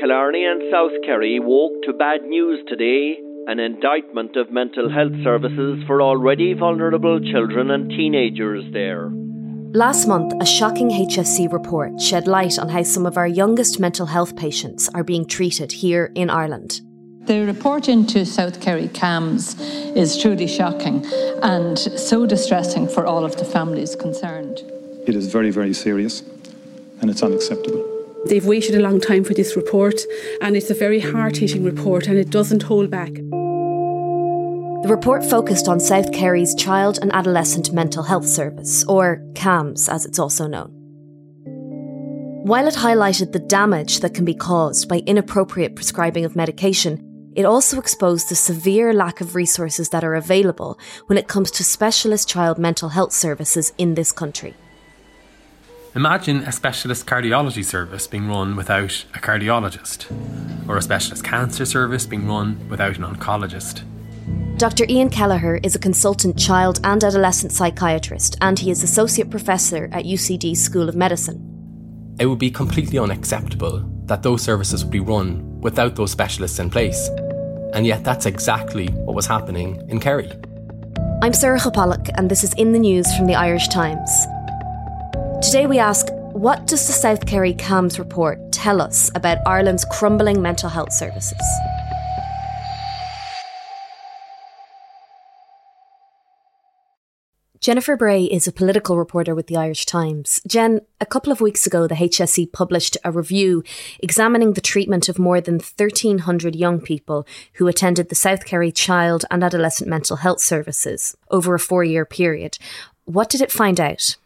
Killarney and South Kerry woke to bad news today an indictment of mental health services for already vulnerable children and teenagers there. Last month, a shocking HSE report shed light on how some of our youngest mental health patients are being treated here in Ireland. The report into South Kerry CAMHS is truly shocking and so distressing for all of the families concerned. It is very, very serious and it's unacceptable. They've waited a long time for this report, and it's a very hard hitting report and it doesn't hold back. The report focused on South Kerry's Child and Adolescent Mental Health Service, or CAMHS as it's also known. While it highlighted the damage that can be caused by inappropriate prescribing of medication, it also exposed the severe lack of resources that are available when it comes to specialist child mental health services in this country. Imagine a specialist cardiology service being run without a cardiologist, or a specialist cancer service being run without an oncologist. Dr. Ian Kelleher is a consultant child and adolescent psychiatrist, and he is associate professor at UCD School of Medicine. It would be completely unacceptable that those services would be run without those specialists in place. And yet, that's exactly what was happening in Kerry. I'm Sorcha Pollak, and this is In the News from the Irish Times. Today we ask what does the South Kerry CAMHS report tell us about Ireland's crumbling mental health services? Jennifer Bray is a political reporter with the Irish Times. Jen, a couple of weeks ago, the HSE published a review examining the treatment of more than 1,300 young people who attended the South Kerry Child and Adolescent Mental Health Services over a four year period. What did it find out?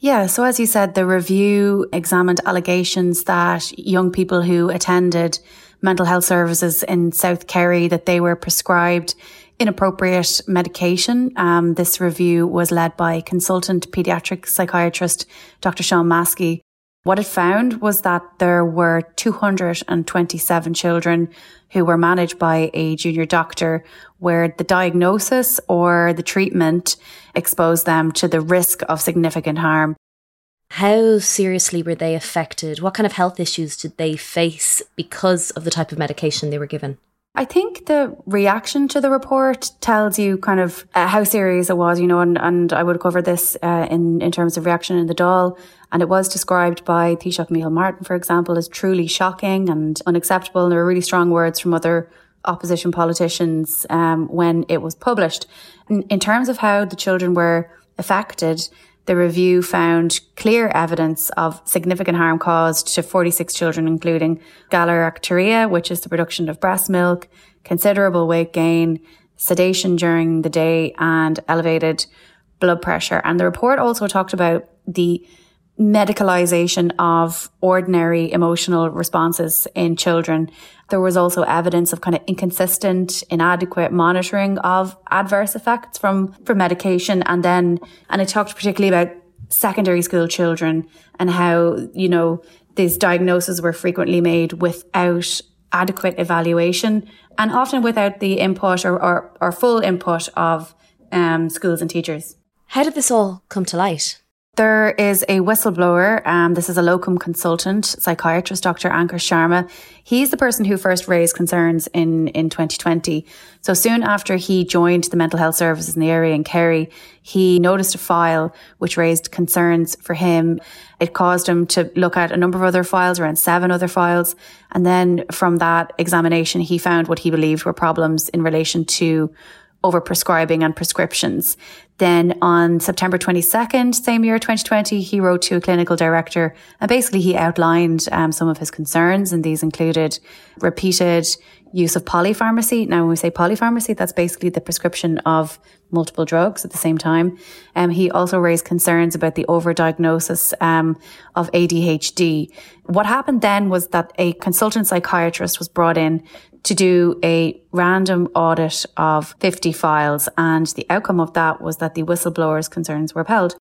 Yeah, so as you said, the review examined allegations that young people who attended mental health services in South Kerry that they were prescribed inappropriate medication. Um, this review was led by consultant pediatric psychiatrist Dr. Sean Maskey. What it found was that there were 227 children who were managed by a junior doctor where the diagnosis or the treatment exposed them to the risk of significant harm. How seriously were they affected? What kind of health issues did they face because of the type of medication they were given? I think the reaction to the report tells you kind of uh, how serious it was, you know, and, and I would cover this uh, in, in terms of reaction in the Dáil. And it was described by Taoiseach Micheál Martin, for example, as truly shocking and unacceptable. And there were really strong words from other opposition politicians um, when it was published. In, in terms of how the children were affected, the review found clear evidence of significant harm caused to 46 children, including galactorrhea, which is the production of breast milk, considerable weight gain, sedation during the day, and elevated blood pressure. And the report also talked about the medicalization of ordinary emotional responses in children. There was also evidence of kind of inconsistent, inadequate monitoring of adverse effects from, from medication. And then, and it talked particularly about secondary school children and how, you know, these diagnoses were frequently made without adequate evaluation and often without the input or, or, or full input of um, schools and teachers. How did this all come to light? There is a whistleblower. Um, this is a locum consultant, psychiatrist, Dr. Ankur Sharma. He's the person who first raised concerns in, in 2020. So soon after he joined the mental health services in the area in Kerry, he noticed a file which raised concerns for him. It caused him to look at a number of other files, around seven other files. And then from that examination, he found what he believed were problems in relation to over prescribing and prescriptions. Then on September 22nd, same year, 2020, he wrote to a clinical director and basically he outlined um, some of his concerns and these included repeated use of polypharmacy. Now, when we say polypharmacy, that's basically the prescription of multiple drugs at the same time. Um, he also raised concerns about the overdiagnosis um, of ADHD. What happened then was that a consultant psychiatrist was brought in to do a random audit of 50 files. And the outcome of that was that the whistleblower's concerns were upheld.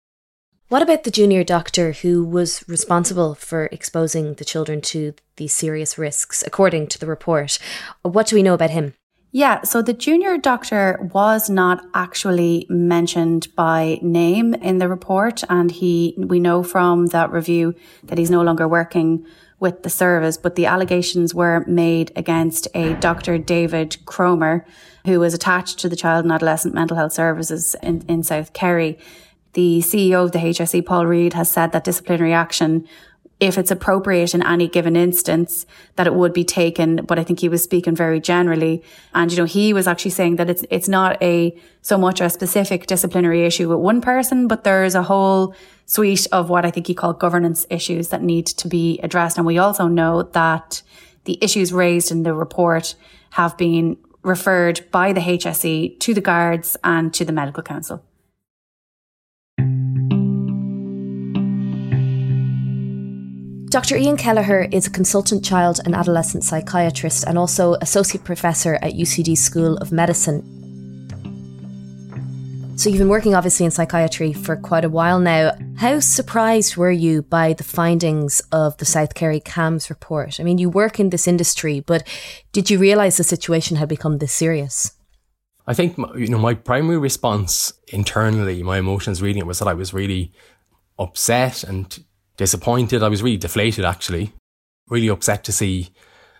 What about the junior doctor who was responsible for exposing the children to these serious risks, according to the report? What do we know about him? Yeah, so the junior doctor was not actually mentioned by name in the report, and he we know from that review that he's no longer working with the service, but the allegations were made against a Dr. David Cromer, who was attached to the Child and Adolescent Mental Health Services in, in South Kerry. The CEO of the HSE, Paul Reid, has said that disciplinary action if it's appropriate in any given instance that it would be taken but i think he was speaking very generally and you know he was actually saying that it's it's not a so much a specific disciplinary issue with one person but there's a whole suite of what i think he called governance issues that need to be addressed and we also know that the issues raised in the report have been referred by the HSE to the guards and to the medical council Dr. Ian Kelleher is a consultant child and adolescent psychiatrist and also associate professor at UCD School of Medicine. So, you've been working obviously in psychiatry for quite a while now. How surprised were you by the findings of the South Kerry CAMHS report? I mean, you work in this industry, but did you realise the situation had become this serious? I think you know my primary response internally, my emotions reading it was that I was really upset and disappointed. I was really deflated, actually. Really upset to see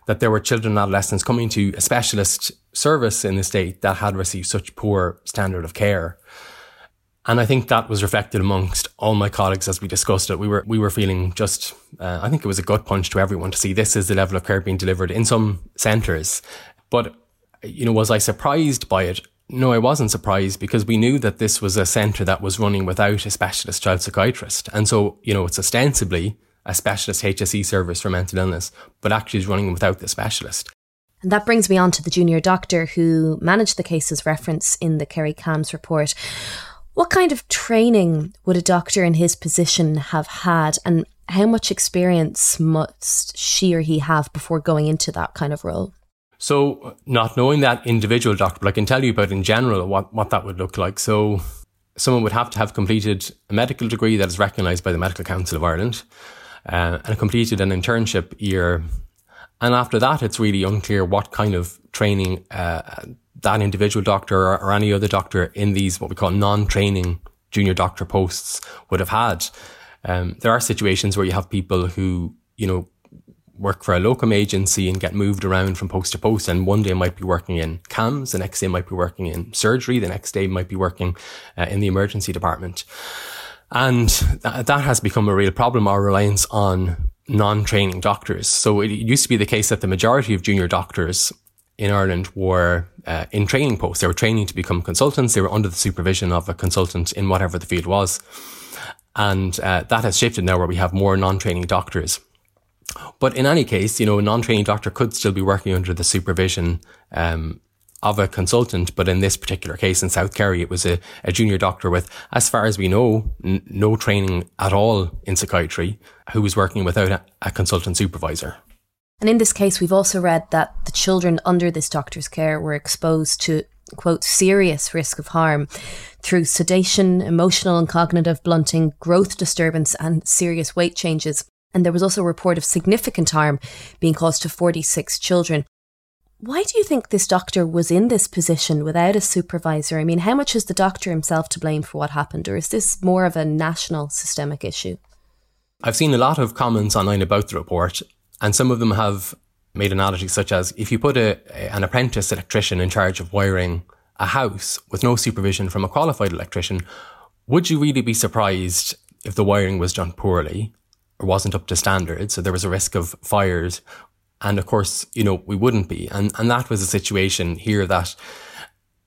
that there were children and adolescents coming to a specialist service in the state that had received such poor standard of care. And I think that was reflected amongst all my colleagues as we discussed it. We were we were feeling just, uh, I think it was a gut punch to everyone to see this is the level of care being delivered in some centres. But you know, was I surprised by it? No, I wasn't surprised because we knew that this was a centre that was running without a specialist child psychiatrist. And so, you know, it's ostensibly a specialist HSE service for mental illness, but actually is running without the specialist. And that brings me on to the junior doctor who managed the cases referenced in the Kerry CAMHS report. What kind of training would a doctor in his position have had, and how much experience must she or he have before going into that kind of role? So, not knowing that individual doctor, but I can tell you about in general what, what that would look like. So, someone would have to have completed a medical degree that is recognised by the Medical Council of Ireland uh, and completed an internship year. And after that, it's really unclear what kind of training uh, that individual doctor or, or any other doctor in these what we call non-training junior doctor posts would have had. Um, there are situations where you have people who, you know, work for a locum agency and get moved around from post to post. And one day might be working in CAMHS, the next day might be working in surgery, the next day might be working uh, in the emergency department. And th- that has become a real problem, our reliance on non-training doctors. So it used to be the case that the majority of junior doctors in Ireland were uh, in training posts. They were training to become consultants. They were under the supervision of a consultant in whatever the field was. And uh, that has shifted now where we have more non-training doctors but in any case, you know, a non-training doctor could still be working under the supervision um, of a consultant. But in this particular case in South Kerry, it was a, a junior doctor with, as far as we know, n- no training at all in psychiatry, who was working without a, a consultant supervisor. And in this case, we've also read that the children under this doctor's care were exposed to quote serious risk of harm through sedation, emotional and cognitive blunting, growth disturbance, and serious weight changes and there was also a report of significant harm being caused to 46 children. Why do you think this doctor was in this position without a supervisor? I mean, how much is the doctor himself to blame for what happened, or is this more of a national systemic issue? I've seen a lot of comments online about the report, and some of them have made analogies such as if you put a, an apprentice electrician in charge of wiring a house with no supervision from a qualified electrician, would you really be surprised if the wiring was done poorly or wasn't up to standard? So there was a risk of fires. And of course, you know, we wouldn't be. And, and that was a situation here that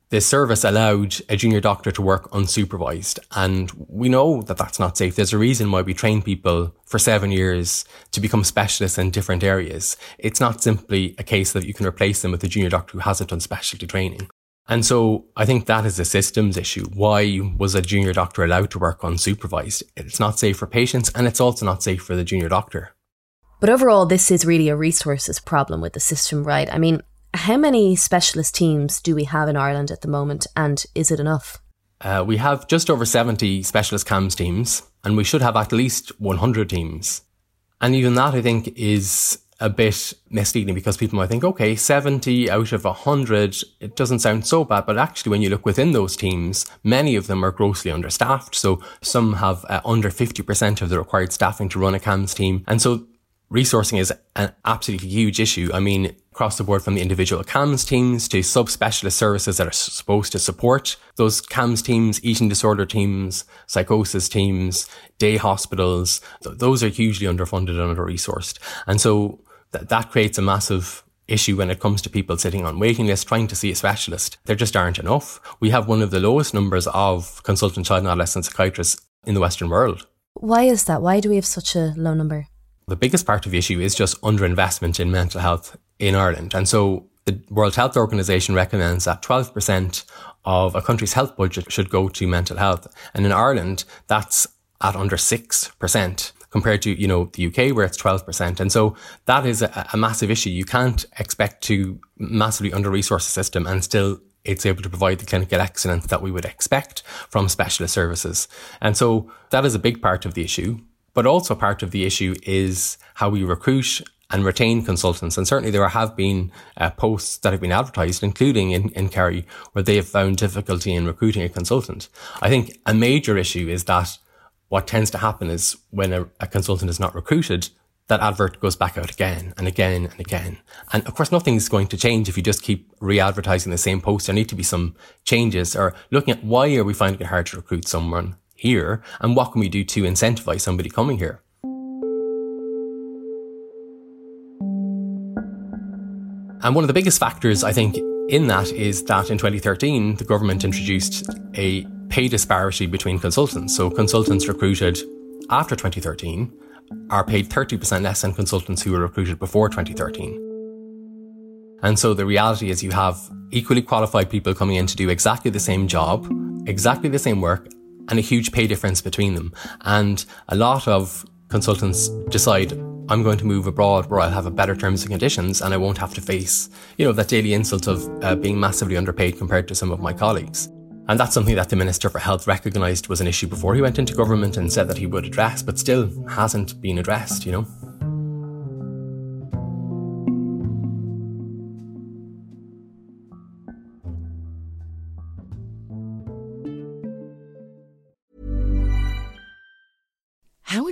the service allowed a junior doctor to work unsupervised. And we know that that's not safe. There's a reason why we train people for seven years to become specialists in different areas. It's not simply a case that you can replace them with a junior doctor who hasn't done specialty training. And so I think that is a systems issue. Why was a junior doctor allowed to work unsupervised? It's not safe for patients and it's also not safe for the junior doctor. But overall, this is really a resources problem with the system, right? I mean, how many specialist teams do we have in Ireland at the moment, and is it enough? Uh, we have just over 70 specialist CAMHS teams, and we should have at least 100 teams. And even that, I think, is a bit misleading because people might think, okay, 70 out of 100, it doesn't sound so bad. But actually, when you look within those teams, many of them are grossly understaffed. So some have uh, under 50% of the required staffing to run a CAMHS team. And so resourcing is an absolutely huge issue. I mean, across the board from the individual CAMHS teams to subspecialist services that are supposed to support those CAMHS teams, eating disorder teams, psychosis teams, day hospitals. Those are hugely underfunded and under resourced. And so th- that creates a massive issue when it comes to people sitting on waiting lists trying to see a specialist. There just aren't enough. We have one of the lowest numbers of consultant child and adolescent psychiatrists in the Western world. Why is that? Why do we have such a low number? The biggest part of the issue is just underinvestment in mental health in Ireland. And so the World Health Organization recommends that 12% of a country's health budget should go to mental health. And in Ireland, that's at under 6% compared to, you know, the UK where it's 12%. And so that is a, a massive issue. You can't expect to massively under-resource a system and still it's able to provide the clinical excellence that we would expect from specialist services. And so that is a big part of the issue. But also part of the issue is how we recruit and retain consultants. And certainly there have been uh, posts that have been advertised, including in, in Kerry, where they have found difficulty in recruiting a consultant. I think a major issue is that what tends to happen is when a, a consultant is not recruited, that advert goes back out again and again and again. And of course, nothing's going to change if you just keep re-advertising the same post. There need to be some changes or looking at why are we finding it hard to recruit someone here and what can we do to incentivize somebody coming here? And one of the biggest factors, I think, in that is that in 2013, the government introduced a pay disparity between consultants. So consultants recruited after 2013 are paid 30% less than consultants who were recruited before 2013. And so the reality is you have equally qualified people coming in to do exactly the same job, exactly the same work, and a huge pay difference between them. And a lot of consultants decide, I'm going to move abroad where I'll have a better terms and conditions and I won't have to face, you know, that daily insult of uh, being massively underpaid compared to some of my colleagues. And that's something that the Minister for Health recognised was an issue before he went into government and said that he would address, but still hasn't been addressed, you know.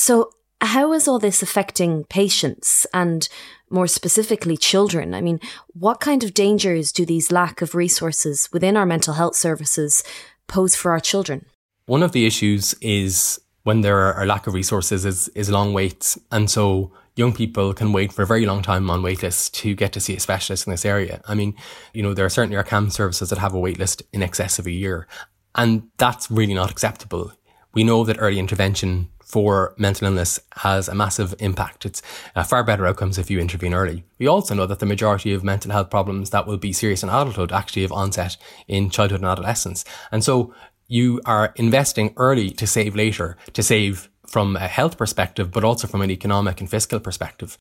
So, how is all this affecting patients and more specifically children? I mean, what kind of dangers do these lack of resources within our mental health services pose for our children? One of the issues is when there are lack of resources is, is long waits. And so young people can wait for a very long time on waitlists to get to see a specialist in this area. I mean, you know, there are certainly our CAM services that have a waitlist in excess of a year. And that's really not acceptable. We know that early intervention for mental illness has a massive impact. It's uh, far better outcomes if you intervene early. We also know that the majority of mental health problems that will be serious in adulthood actually have onset in childhood and adolescence. And so you are investing early to save later, to save from a health perspective, but also from an economic and fiscal perspective.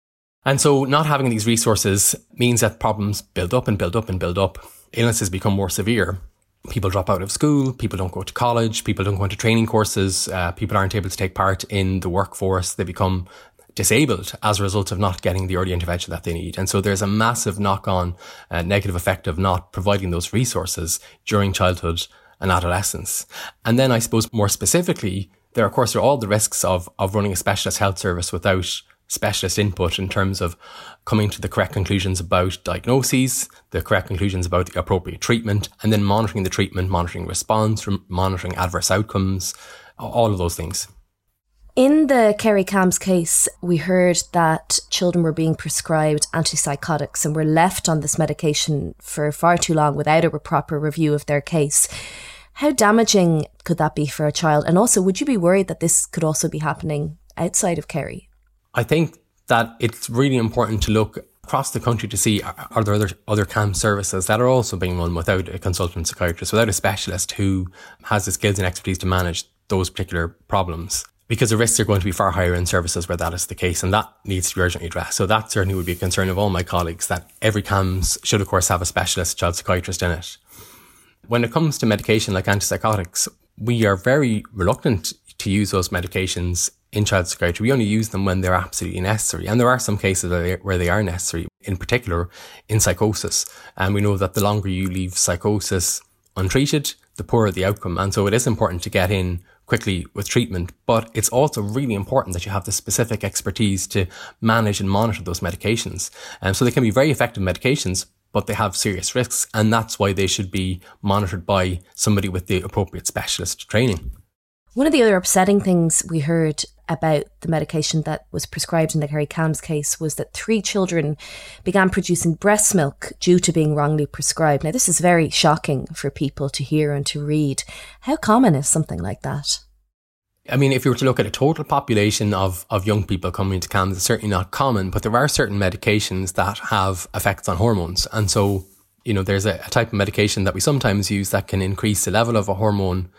And so not having these resources means that problems build up and build up and build up. Illnesses become more severe people drop out of school, people don't go to college, people don't go into training courses, uh, people aren't able to take part in the workforce, they become disabled as a result of not getting the early intervention that they need. And so there's a massive knock on uh, negative effect of not providing those resources during childhood and adolescence. And then I suppose more specifically, there of course are all the risks of, of running a specialist health service without specialist input in terms of coming to the correct conclusions about diagnoses, the correct conclusions about the appropriate treatment, and then monitoring the treatment, monitoring response, monitoring adverse outcomes, all of those things. In the Kerry CAMHS case, we heard that children were being prescribed antipsychotics and were left on this medication for far too long without a proper review of their case. How damaging could that be for a child? And also, would you be worried that this could also be happening outside of Kerry? I think that it's really important to look across the country to see uh, are there other, other CAM services that are also being run without a consultant psychiatrist, without a specialist who has the skills and expertise to manage those particular problems. Because the risks are going to be far higher in services where that is the case, and that needs to be urgently addressed. So that certainly would be a concern of all my colleagues that every CAMHS should, of course, have a specialist child psychiatrist in it. When it comes to medication like antipsychotics, we are very reluctant to use those medications in child psychiatry. We only use them when they're absolutely necessary. And there are some cases where they, where they are necessary, in particular in psychosis. And we know that the longer you leave psychosis untreated, the poorer the outcome. And so it is important to get in quickly with treatment, but it's also really important that you have the specific expertise to manage and monitor those medications. And so they can be very effective medications, but they have serious risks. And that's why they should be monitored by somebody with the appropriate specialist training. One of the other upsetting things we heard about the medication that was prescribed in the Kerry CAMHS case was that three children began producing breast milk due to being wrongly prescribed. Now, this is very shocking for people to hear and to read. How common is something like that? I mean, if you were to look at a total population of, of young people coming into CAMHS, it's certainly not common, but there are certain medications that have effects on hormones. And so, you know, there's a, a type of medication that we sometimes use that can increase the level of a hormone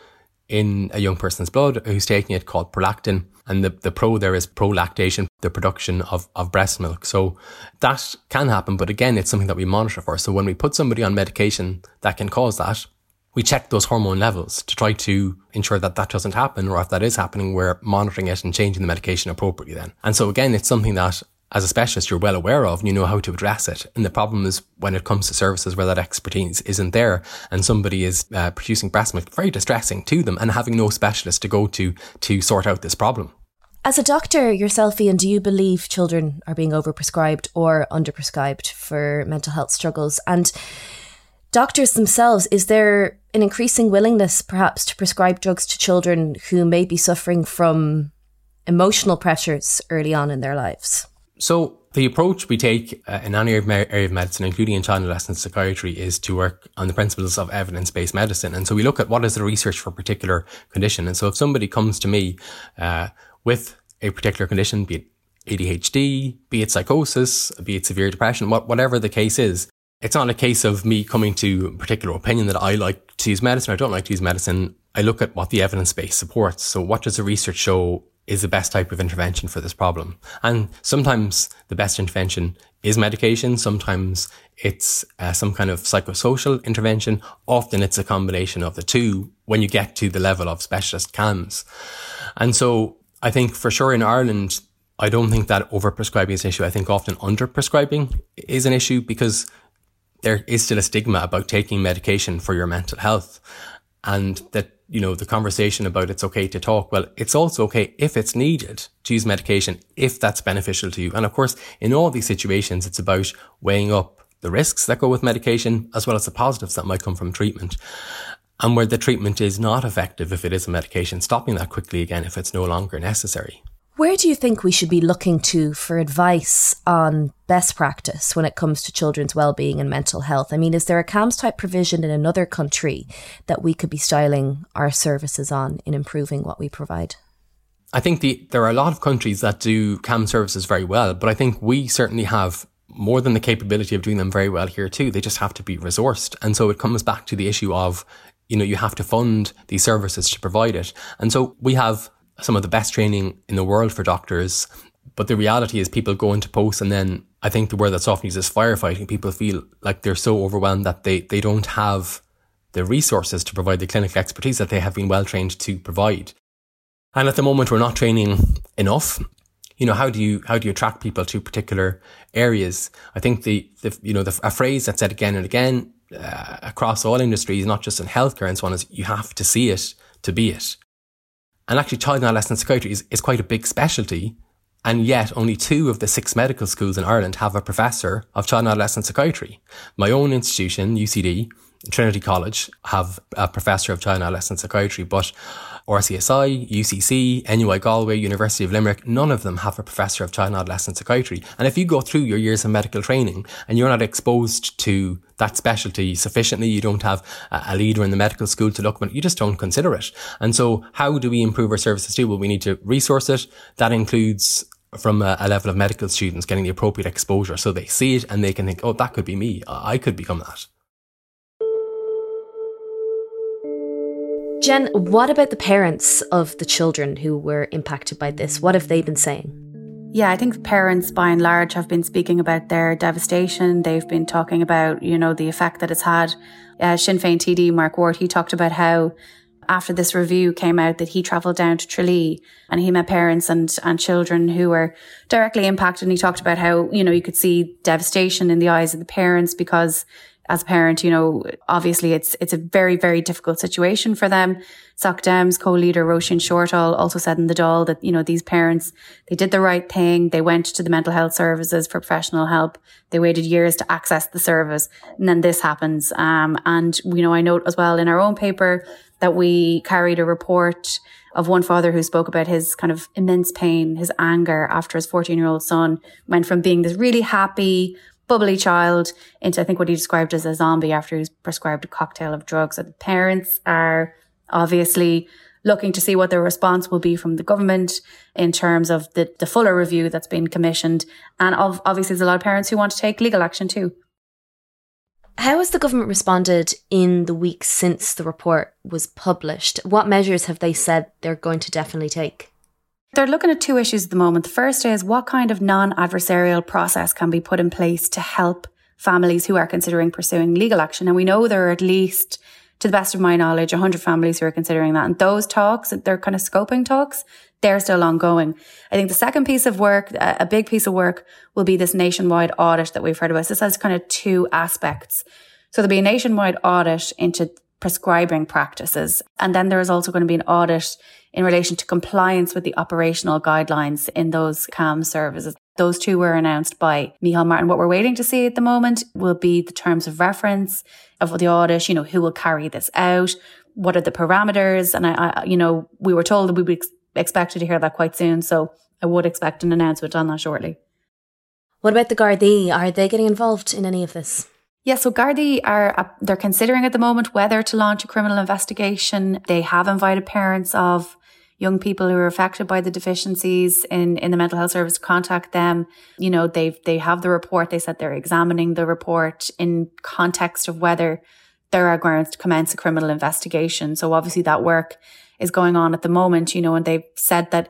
in a young person's blood who's taking it called prolactin. And the, the pro there is prolactation, the production of, of breast milk. So that can happen, but again, it's something that we monitor for. So when we put somebody on medication that can cause that, we check those hormone levels to try to ensure that that doesn't happen, or if that is happening, we're monitoring it and changing the medication appropriately then. And so again, it's something that as a specialist, you're well aware of and you know how to address it. And the problem is when it comes to services where that expertise isn't there and somebody is uh, producing breast milk, very distressing to them and having no specialist to go to to sort out this problem. As a doctor yourself, Ian, do you believe children are being overprescribed or underprescribed for mental health struggles? And doctors themselves, is there an increasing willingness perhaps to prescribe drugs to children who may be suffering from emotional pressures early on in their lives? So the approach we take uh, in any area of medicine, including in child and adolescent psychiatry, is to work on the principles of evidence-based medicine. And so we look at what is the research for a particular condition. And so if somebody comes to me uh, with a particular condition, be it ADHD, be it psychosis, be it severe depression, what, whatever the case is, it's not a case of me coming to a particular opinion that I like to use medicine or I don't like to use medicine. I look at what the evidence base supports. So what does the research show is the best type of intervention for this problem. And sometimes the best intervention is medication. Sometimes it's uh, some kind of psychosocial intervention. Often it's a combination of the two when you get to the level of specialist CAMHS. And so I think for sure in Ireland, I don't think that overprescribing is an issue. I think often underprescribing is an issue because there is still a stigma about taking medication for your mental health and that you know, the conversation about it's okay to talk. Well, it's also okay if it's needed to use medication, if that's beneficial to you. And of course, in all these situations, it's about weighing up the risks that go with medication as well as the positives that might come from treatment. And where the treatment is not effective, if it is a medication, stopping that quickly again if it's no longer necessary. Where do you think we should be looking to for advice on best practice when it comes to children's well-being and mental health? I mean, is there a CAMHS type provision in another country that we could be styling our services on in improving what we provide? I think the, there are a lot of countries that do CAM services very well, but I think we certainly have more than the capability of doing them very well here too. They just have to be resourced. And so it comes back to the issue of, you know, you have to fund these services to provide it. And so we have some of the best training in the world for doctors. But the reality is people go into posts and then I think the word that's often used is firefighting. People feel like they're so overwhelmed that they, they don't have the resources to provide the clinical expertise that they have been well trained to provide. And at the moment, we're not training enough. You know, how do you, how do you attract people to particular areas? I think the, the you know, the, a phrase that's said again and again uh, across all industries, not just in healthcare and so on, is you have to see it to be it. And actually, child and adolescent psychiatry is, is quite a big specialty. And yet, only two of the six medical schools in Ireland have a professor of child and adolescent psychiatry. My own institution, UCD, Trinity College, have a professor of child and adolescent psychiatry, but RCSI, UCC, NUI Galway, University of Limerick, none of them have a professor of child and adolescent psychiatry. And if you go through your years of medical training and you're not exposed to that specialty sufficiently, you don't have a leader in the medical school to look at, you just don't consider it. And so how do we improve our services too? Well, we need to resource it. That includes from a, a, level of medical students getting the appropriate exposure so they see it and they can think, oh, that could be me. I could become that. Jen, what about the parents of the children who were impacted by this? What have they been saying? Yeah, I think parents by and large have been speaking about their devastation. They've been talking about, you know, the effect that it's had. Uh, Sinn Féin TD Mark Ward, he talked about how after this review came out that he travelled down to Tralee and he met parents and, and children who were directly impacted. And he talked about how, you know, you could see devastation in the eyes of the parents because as a parent, you know, obviously it's it's a very, very difficult situation for them. Soc Dem's co-leader Roisin Shortall also said in the Dáil that, you know, these parents, they did the right thing. They went to the mental health services for professional help. They waited years to access the service. And then this happens. Um, and, you know, I note as well in our own paper that we carried a report of one father who spoke about his kind of immense pain, his anger after his 14 year old son went from being this really happy, bubbly child into, I think, what he described as a zombie after he was prescribed a cocktail of drugs. So the parents are obviously looking to see what their response will be from the government in terms of the, the fuller review that's been commissioned. And obviously, there's a lot of parents who want to take legal action too. How has the government responded in the weeks since the report was published? What measures have they said they're going to definitely take? They're looking at two issues at the moment. The first is what kind of non adversarial process can be put in place to help families who are considering pursuing legal action. And we know there are at least, to the best of my knowledge, 100 families who are considering that. And those talks, they're kind of scoping talks, they're still ongoing. I think the second piece of work, a big piece of work, will be this nationwide audit that we've heard about. This has kind of two aspects. So there'll be a nationwide audit into prescribing practices. And then there is also going to be an audit in relation to compliance with the operational guidelines in those CAM services. Those two were announced by Micheál Martin. What we're waiting to see at the moment will be the terms of reference of the audit, you know, who will carry this out, what are the parameters. And I, I you know, we were told that we would ex- expected to hear that quite soon. So I would expect an announcement on that shortly. What about the Gardaí? Are they getting involved in any of this? Yeah, so Gardaí are uh, they're considering at the moment whether to launch a criminal investigation. They have invited parents of young people who are affected by the deficiencies in, in the mental health service to contact them. You know, they've, they have the report. They said they're examining the report in context of whether there are grounds to commence a criminal investigation. So obviously that work is going on at the moment, you know, and they've said that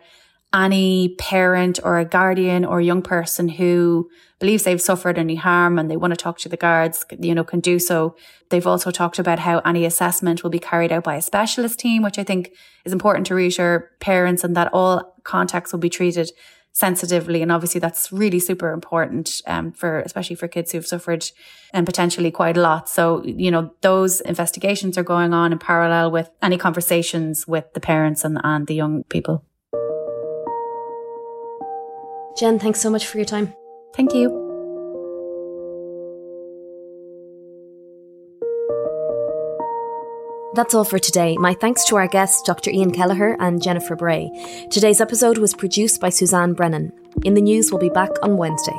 any parent or a guardian or a young person who believes they've suffered any harm and they want to talk to the guards, you know, can do so. They've also talked about how any assessment will be carried out by a specialist team, which I think is important to reassure parents and that all contacts will be treated sensitively. And obviously that's really super important, um, for, especially for kids who've suffered and potentially quite a lot. So, you know, those investigations are going on in parallel with any conversations with the parents and, and the young people. Jen, thanks so much for your time. Thank you. That's all for today. My thanks to our guests, Dr. Ian Kelleher and Jennifer Bray. Today's episode was produced by Suzanne Brennan. In the News we will be back on Wednesday.